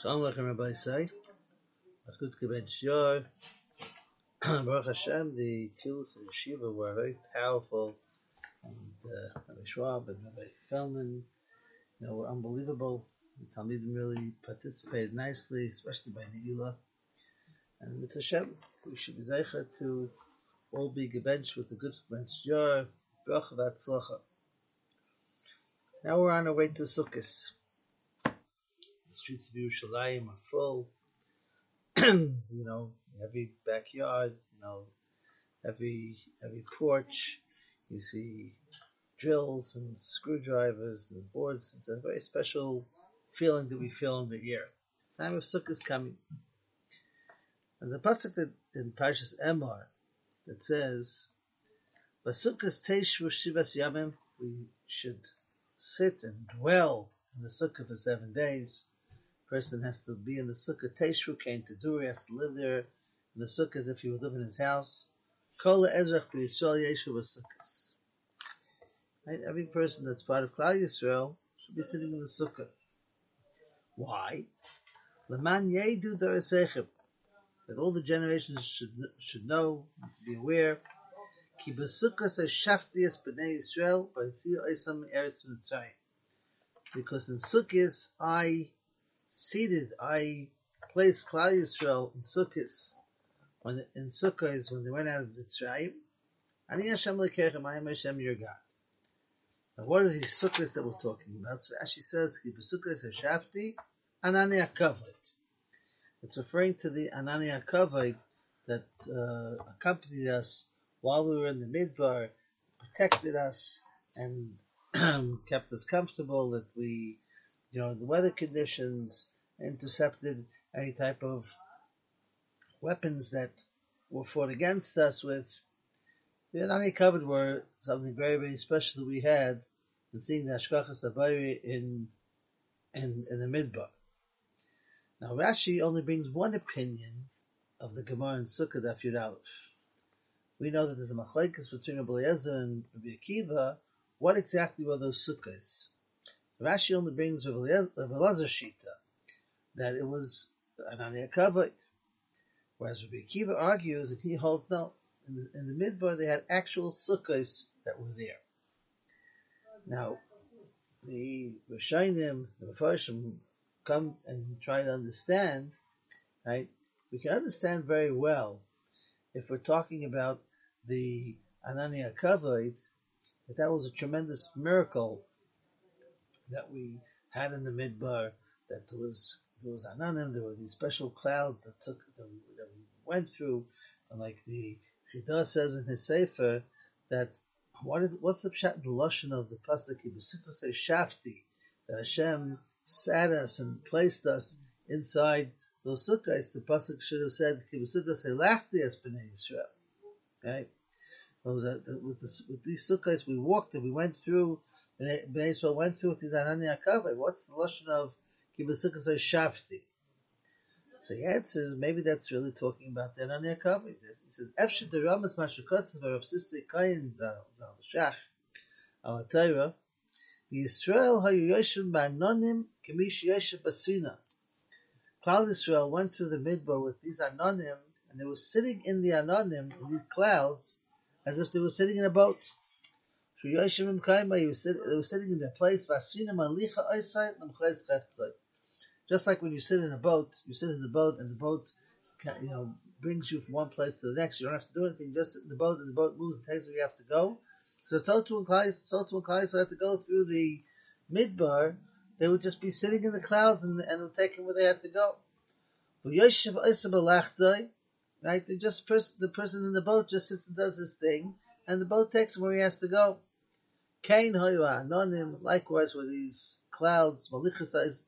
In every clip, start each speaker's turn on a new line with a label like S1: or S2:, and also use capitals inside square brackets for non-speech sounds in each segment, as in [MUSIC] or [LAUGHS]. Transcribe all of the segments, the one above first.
S1: Shalom Aleichem Rabbi say, a good Kibetz Yor, Baruch Hashem, the Tzilas and Yeshiva were very powerful, and uh, Rabbi Schwab and Rabbi Feldman, you know, were unbelievable. The Talmidim really participated nicely, especially by Ne'ilah. And with Hashem, we should be zeicha to all be gebenched with the good Kibetz Yor, Baruch Vatzlacha. Now we're on our way to Sukkot. The streets of Yerushalayim are full. [CLEARS THROAT] you know, every backyard, you know, every every porch, you see drills and screwdrivers and boards. It's a very special feeling that we feel in the air. Time of Sukkot is coming. And the pasuk that in Parshas Emor that says, "Basukkos teishvu shivas yamim," we should sit and dwell in the sukkah for seven days person has to be in the sukkah. Teshru came to do. He has to live there in the sukkah as if he would live in his house. Kol Ezrach b'Yisrael Yeshu b'sukkahs. Right? Every person that's part of Klal Yisrael should be sitting in the sukkah. Why? Leman yedu darasechem. That all the generations should should know, be aware. Ki b'sukkahs shaftias b'nei Yisrael b'yitzir oisam eretz mitzrayim. Because in sukkahs I seated, I placed Klal Yisrael in Sukkot, when in Sukkot when they went out of the tribe. Ani Hashem lekechem, I am Hashem your God. Now, what are these sukkahs that we're talking about? So Rashi says, "Ki b'sukkos hashafti anani akavod." It's referring to the anani akavod that uh, accompanied us while we were in the midbar, protected us, and [CLEARS THROAT] kept us comfortable. That we you know, the weather conditions intercepted any type of weapons that were fought against us with. The Anani covered were something very, very special that we had in seeing the Ashkachas Abayri in, in, in the Midbar. Now Rashi only brings one opinion of the Gemara in Sukkah Daf Yud Aleph. We know that there's a machlekes between Rabbi and Rabbi Akiva. What exactly were those sukkahs? Rashi only brings Rav Elazar Shita that it was an Anya Kavod, whereas Rabbi Akiva argues that he holds no. In the, in the midbar, they had actual sukkahs that were there. Now, the Rishonim, the Mepharshim, come and try to understand, right? We can understand very well if we're talking about the Anania Kavod, that that was a tremendous miracle that we had in the midbar, that there was there was ananim, there were these special clouds that took that we, that we went through, and like the Chida says in his sefer that what is what's the pshat lashon of the pasuk Yibusiko say shafti that Hashem sat us and placed us inside those sukkahs. The pasuk should have said Kibusiko say lachti as bnei Yisrael, right? With, the, with these sukkahs we walked and we went through Bnei Yisrael went through with his Anani Akavai. What's the lesson of Kibbutz says Shafti? So he answers, maybe that's really talking about the Anani Akavai. He says, "Efshe deramas mashukosav Rav Sifsei Kayin zal shach al Torah." The Israel hayu yoshem ba'anonim kemish yoshem basvina. Klal Israel went through the midbar with these anonim, and they were sitting in the anonim in these clouds as if they were sitting in a boat. They were sitting in their place. Just like when you sit in a boat, you sit in the boat, and the boat, you know, brings you from one place to the next. You don't have to do anything; just sit in the boat, and the boat moves and takes where you have to go. So Totu and Klai, and so have to go through the midbar. They would just be sitting in the clouds and and would take them where they had to go. Right? They just the person in the boat just sits and does his thing, and the boat takes him where he has to go. Kain hoyu anonim, likewise with these clouds, malichasized,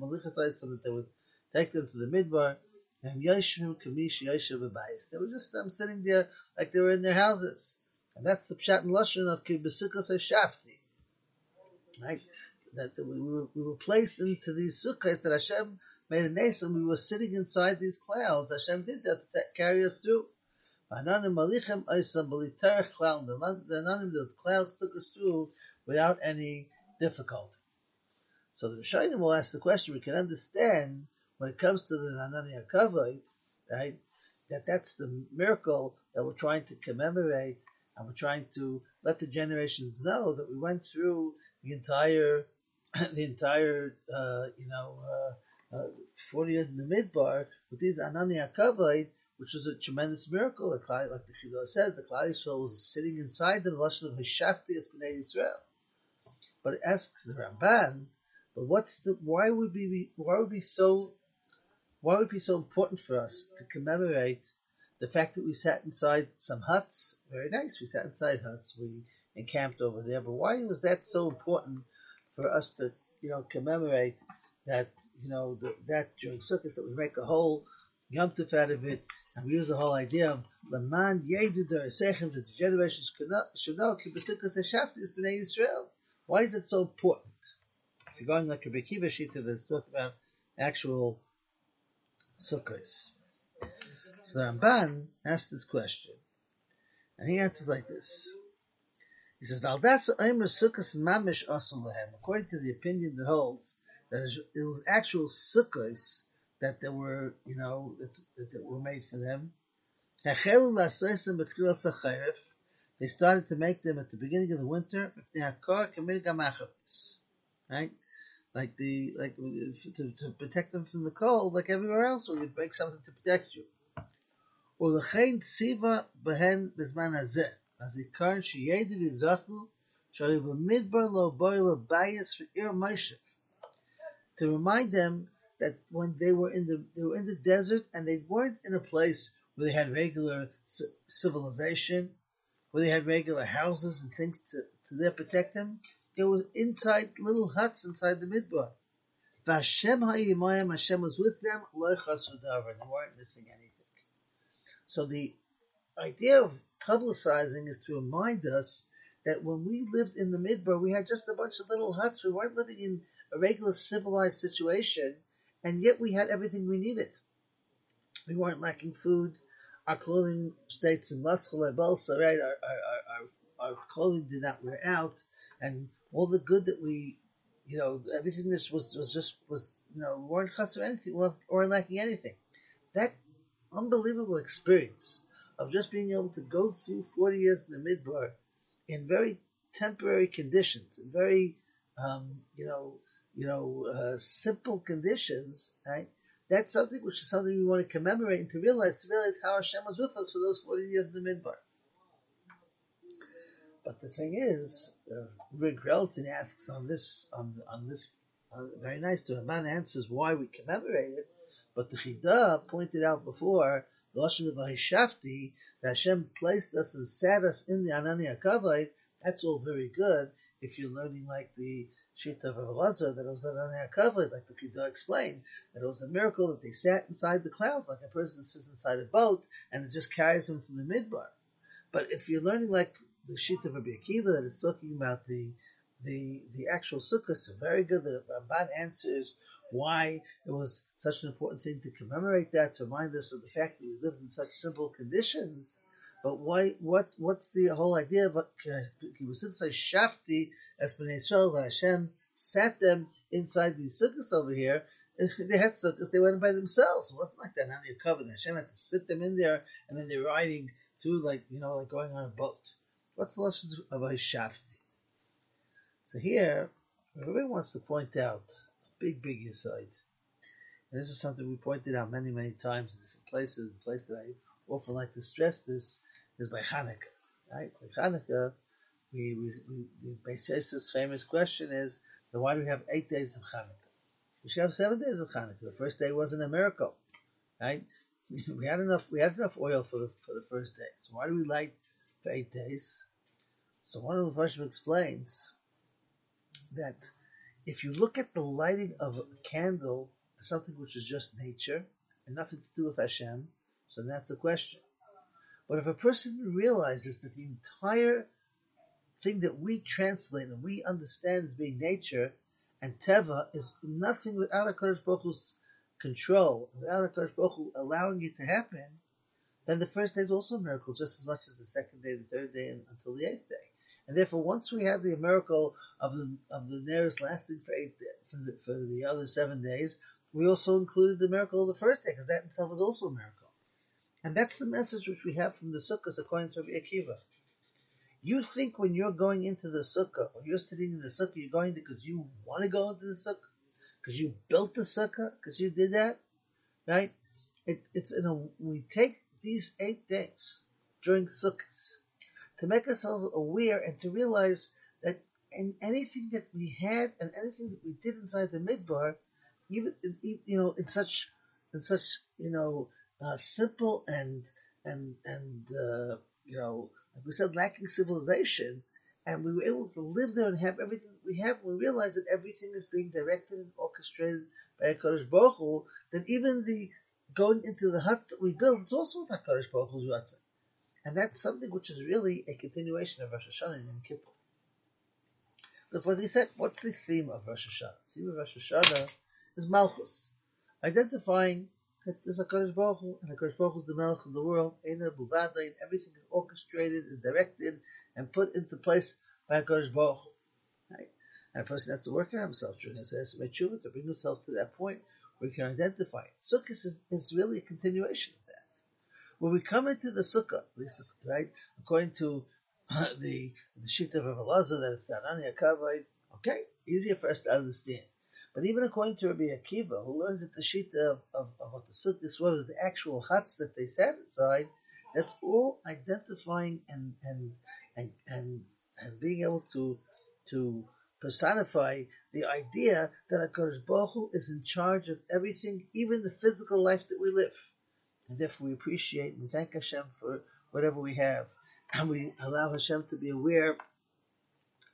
S1: malichasized so that they would take them to the midbar, and yashim kamish yashav They were just them sitting there like they were in their houses. And that's the pshat and lashon of kibbutzikas shafti. Right? That we were, we were placed into these sukkahs that Hashem made a nation. we were sitting inside these clouds. Hashem did that to carry us through. Hananim Malichem Isam Baliterech Cloud. The Hananim, the clouds took us through without any difficulty. So the Rishonim will ask the question, we can understand when it comes to the Anania Kavod, right, that that's the miracle that we're trying to commemorate and we're trying to let the generations know that we went through the entire, [COUGHS] the entire, uh, you know, uh, uh, 40 years in the Midbar with these Anania Kavod, which was a tremendous miracle. Like, like the Chidah says, the Klal Yisrael was sitting inside the Lashon of Hishafti as Bnei Yisrael. But it asks the Ramban, but what's the, why would be, why would be so, why would it be so important for us to commemorate the fact that we sat inside some huts? Very nice. We sat inside huts. We encamped over there. But why was that so important for us to, you know, commemorate that, you know, the, that during Sukkot that we make a whole Yom Tov out of it, and we use the whole idea of the Laman Yedu Derasechem that the generations should know Kibbutzikas Hashafti is Bnei Yisrael. Why is it so important? If you're going like a Bekiva to this, talk about actual sukkahs. So the Ramban asked this question, and he answers like this. He says, "Valdas Omer Sukkos Mamish Asulahem." According to the opinion that holds that it was actual sukkahs that they were, you know, that, that were made for them. They started to make them at the beginning of the winter, right? Like the like to, to protect them from the cold, like everywhere else, where you make something to protect you. ולכן ציווה בהן בזמן הזה, הזיכרון שידעו ויזכו, שהיו במדבר לא בואו לבייס ועיר מיישב. To remind them that when they were in the they were in the desert and they weren't in a place where they had regular civilization, where they had regular houses and things to, to there protect them. They were inside little huts inside the midbar. Vashem ha'imayim, Hashem was with them, they weren't missing anything. So the idea of publicizing is to remind us that when we lived in the midbar, we had just a bunch of little huts. We weren't living in a regular civilized situation and yet we had everything we needed. We weren't lacking food. Our clothing states in Maschale Balsa, right? Our, our, our, our, clothing did not wear out, and all the good that we, you know, everything this was was just was, you know, we weren't cuts anything, well, or lacking anything. That unbelievable experience of just being able to go through 40 years in the midbar in very temporary conditions, in very, um, you know, you know, uh, simple conditions, right? That's something which is something we want to commemorate and to realize, to realize how Hashem was with us for those 40 years in the Midbar. But the thing is, uh, Rick Relton asks on this, on, on this, very nice to man answers why we commemorate it, but the Chidah pointed out before, the that Hashem placed us and sat us in the Anania Kavai, that's all very good if you're learning like the Shita of Elazar that it was not on their covered, like the Chidah explained, that it was a miracle that they sat inside the clouds, like a person sits inside a boat, and it just carries them through the midbar. But if you're learning like the Shita of Rabbi Akiva that is talking about the the the actual sukkahs, very good. The Ramban answers why it was such an important thing to commemorate that, to remind us of the fact that we lived in such simple conditions. But why? What? What's the whole idea of he was say shafti as that Hashem sat them inside these sukkahs over here? [LAUGHS] They had sukkahs; they went by themselves. It wasn't like that. Now you're covered. Hashem had to sit them in there, and then they're riding through, like you know, like going on a boat. What's the lesson of a shafti? So here, everyone wants to point out a big, big aside. And this is something we pointed out many, many times in different places. The place that I often like to stress this is by Hanukkah, right? By Hanukkah, we, we, we the Beis famous question is, then why do we have eight days of Hanukkah? We should have seven days of Hanukkah. The first day wasn't a miracle, right? [LAUGHS] We had enough. We had enough oil for the for the first day. So why do we light for eight days? So one of the Vershim explains that if you look at the lighting of a candle something which is just nature and nothing to do with Hashem, so that's the question. But if a person realizes that the entire thing that we translate and we understand as being nature and teva is nothing without a Baruch Hu's control, without a Baruch Hu allowing it to happen, then the first day is also a miracle just as much as the second day, the third day, and until the eighth day. And therefore, once we have the miracle of the of the Neres lasting for eight for the, for the other seven days, we also included the miracle of the first day, because that itself is also a miracle. And that's the message which we have from the sukkahs according to Rabbi Akiva. You think when you're going into the sukkah, or you're sitting in the sukkah, you're going because you want to go into the sukkah, because you built the sukkah, because you did that, right? It, it's in a, we take these eight days during sukkahs to make ourselves aware and to realize that in anything that we had and anything that we did inside the midbar, even you know, in such in such you know uh, simple and and and uh, you know, like we said, lacking civilization, and we were able to live there and have everything we have. We realize that everything is being directed and orchestrated by Hakadosh Baruch Hu. That even the going into the huts that we build, it's also with Hakadosh Baruch Hu's ratzon. And that's something which is really a continuation of Rosh Hashanah and Kippur. Because like we said, what's the theme of Rosh Hashanah? The theme of Rosh Hashanah is Malchus. Identifying there's a Kodesh Baruch Hu, and a Kodesh Baruch Hu is the Melech of the world, and everything is orchestrated and directed and put into place by a Kodesh Baruch Hu. Right? And a person has to work on himself during his Esrei to bring himself to that point where he can identify it. Sukkot is, is really a continuation of that. When we come into the Sukkah, at least, right, according to [COUGHS] the the sheet of Elazar that it's the Anani Akavai, okay, easier for us to understand. But even according to Rabbi Akiva, who learns that the sheet of, of, of what the sukkah was, the actual huts that they sat inside, that's all identifying and and and and, and being able to to personify the idea that HaKadosh Baruch Hu is in charge of everything, even the physical life that we live. And therefore we appreciate and we thank Hashem for whatever we have. And we allow Hashem to be aware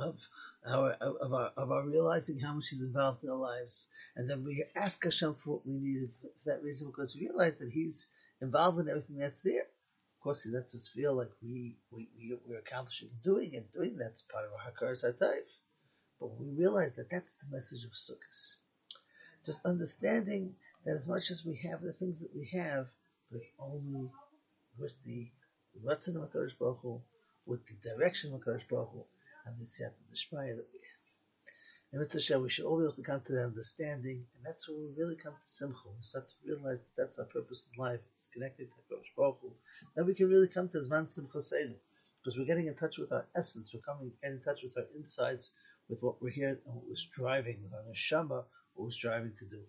S1: of our of our of our realizing how much He's involved in our lives, and then we ask Hashem for what we need for that reason because we realize that He's involved in everything that's there. Of course, He lets us feel like we we, we we're accomplishing doing and doing that's part of our Hakar Satayv. But we realize that that's the message of Sukkot. Just understanding that as much as we have the things that we have, but only with the Ratzon of Baruch Hu, with the direction of Baruch Hu, and the the Shmaya that we have. And with Hashem, we should all be able to come to that understanding, and that's where we really come to Simcha. We start to realize that that's our purpose in life. It's connected to HaKadosh Baruch. Then we can really come to Zman Simcha Seidu, because we're getting in touch with our essence. We're coming in touch with our insides, with what we're here and what we're striving, with our neshama, what we're striving to do.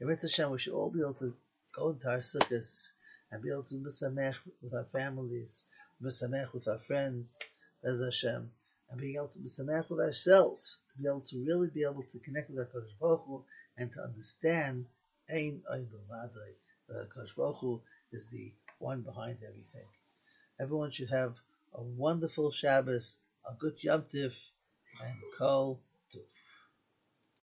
S1: And with we should all be able to go into our sukkahs and be able to misamech with our families, misamech with our friends, as Hashem, and being able to be misamech with ourselves, to be able to really be able to connect with our Kodesh Baruch Hu, and to understand Ein Ein that uh, Kodesh Baruch Hu is the one behind everything. Everyone should have a wonderful Shabbos, a good Yom Tif, and Kol Tuf.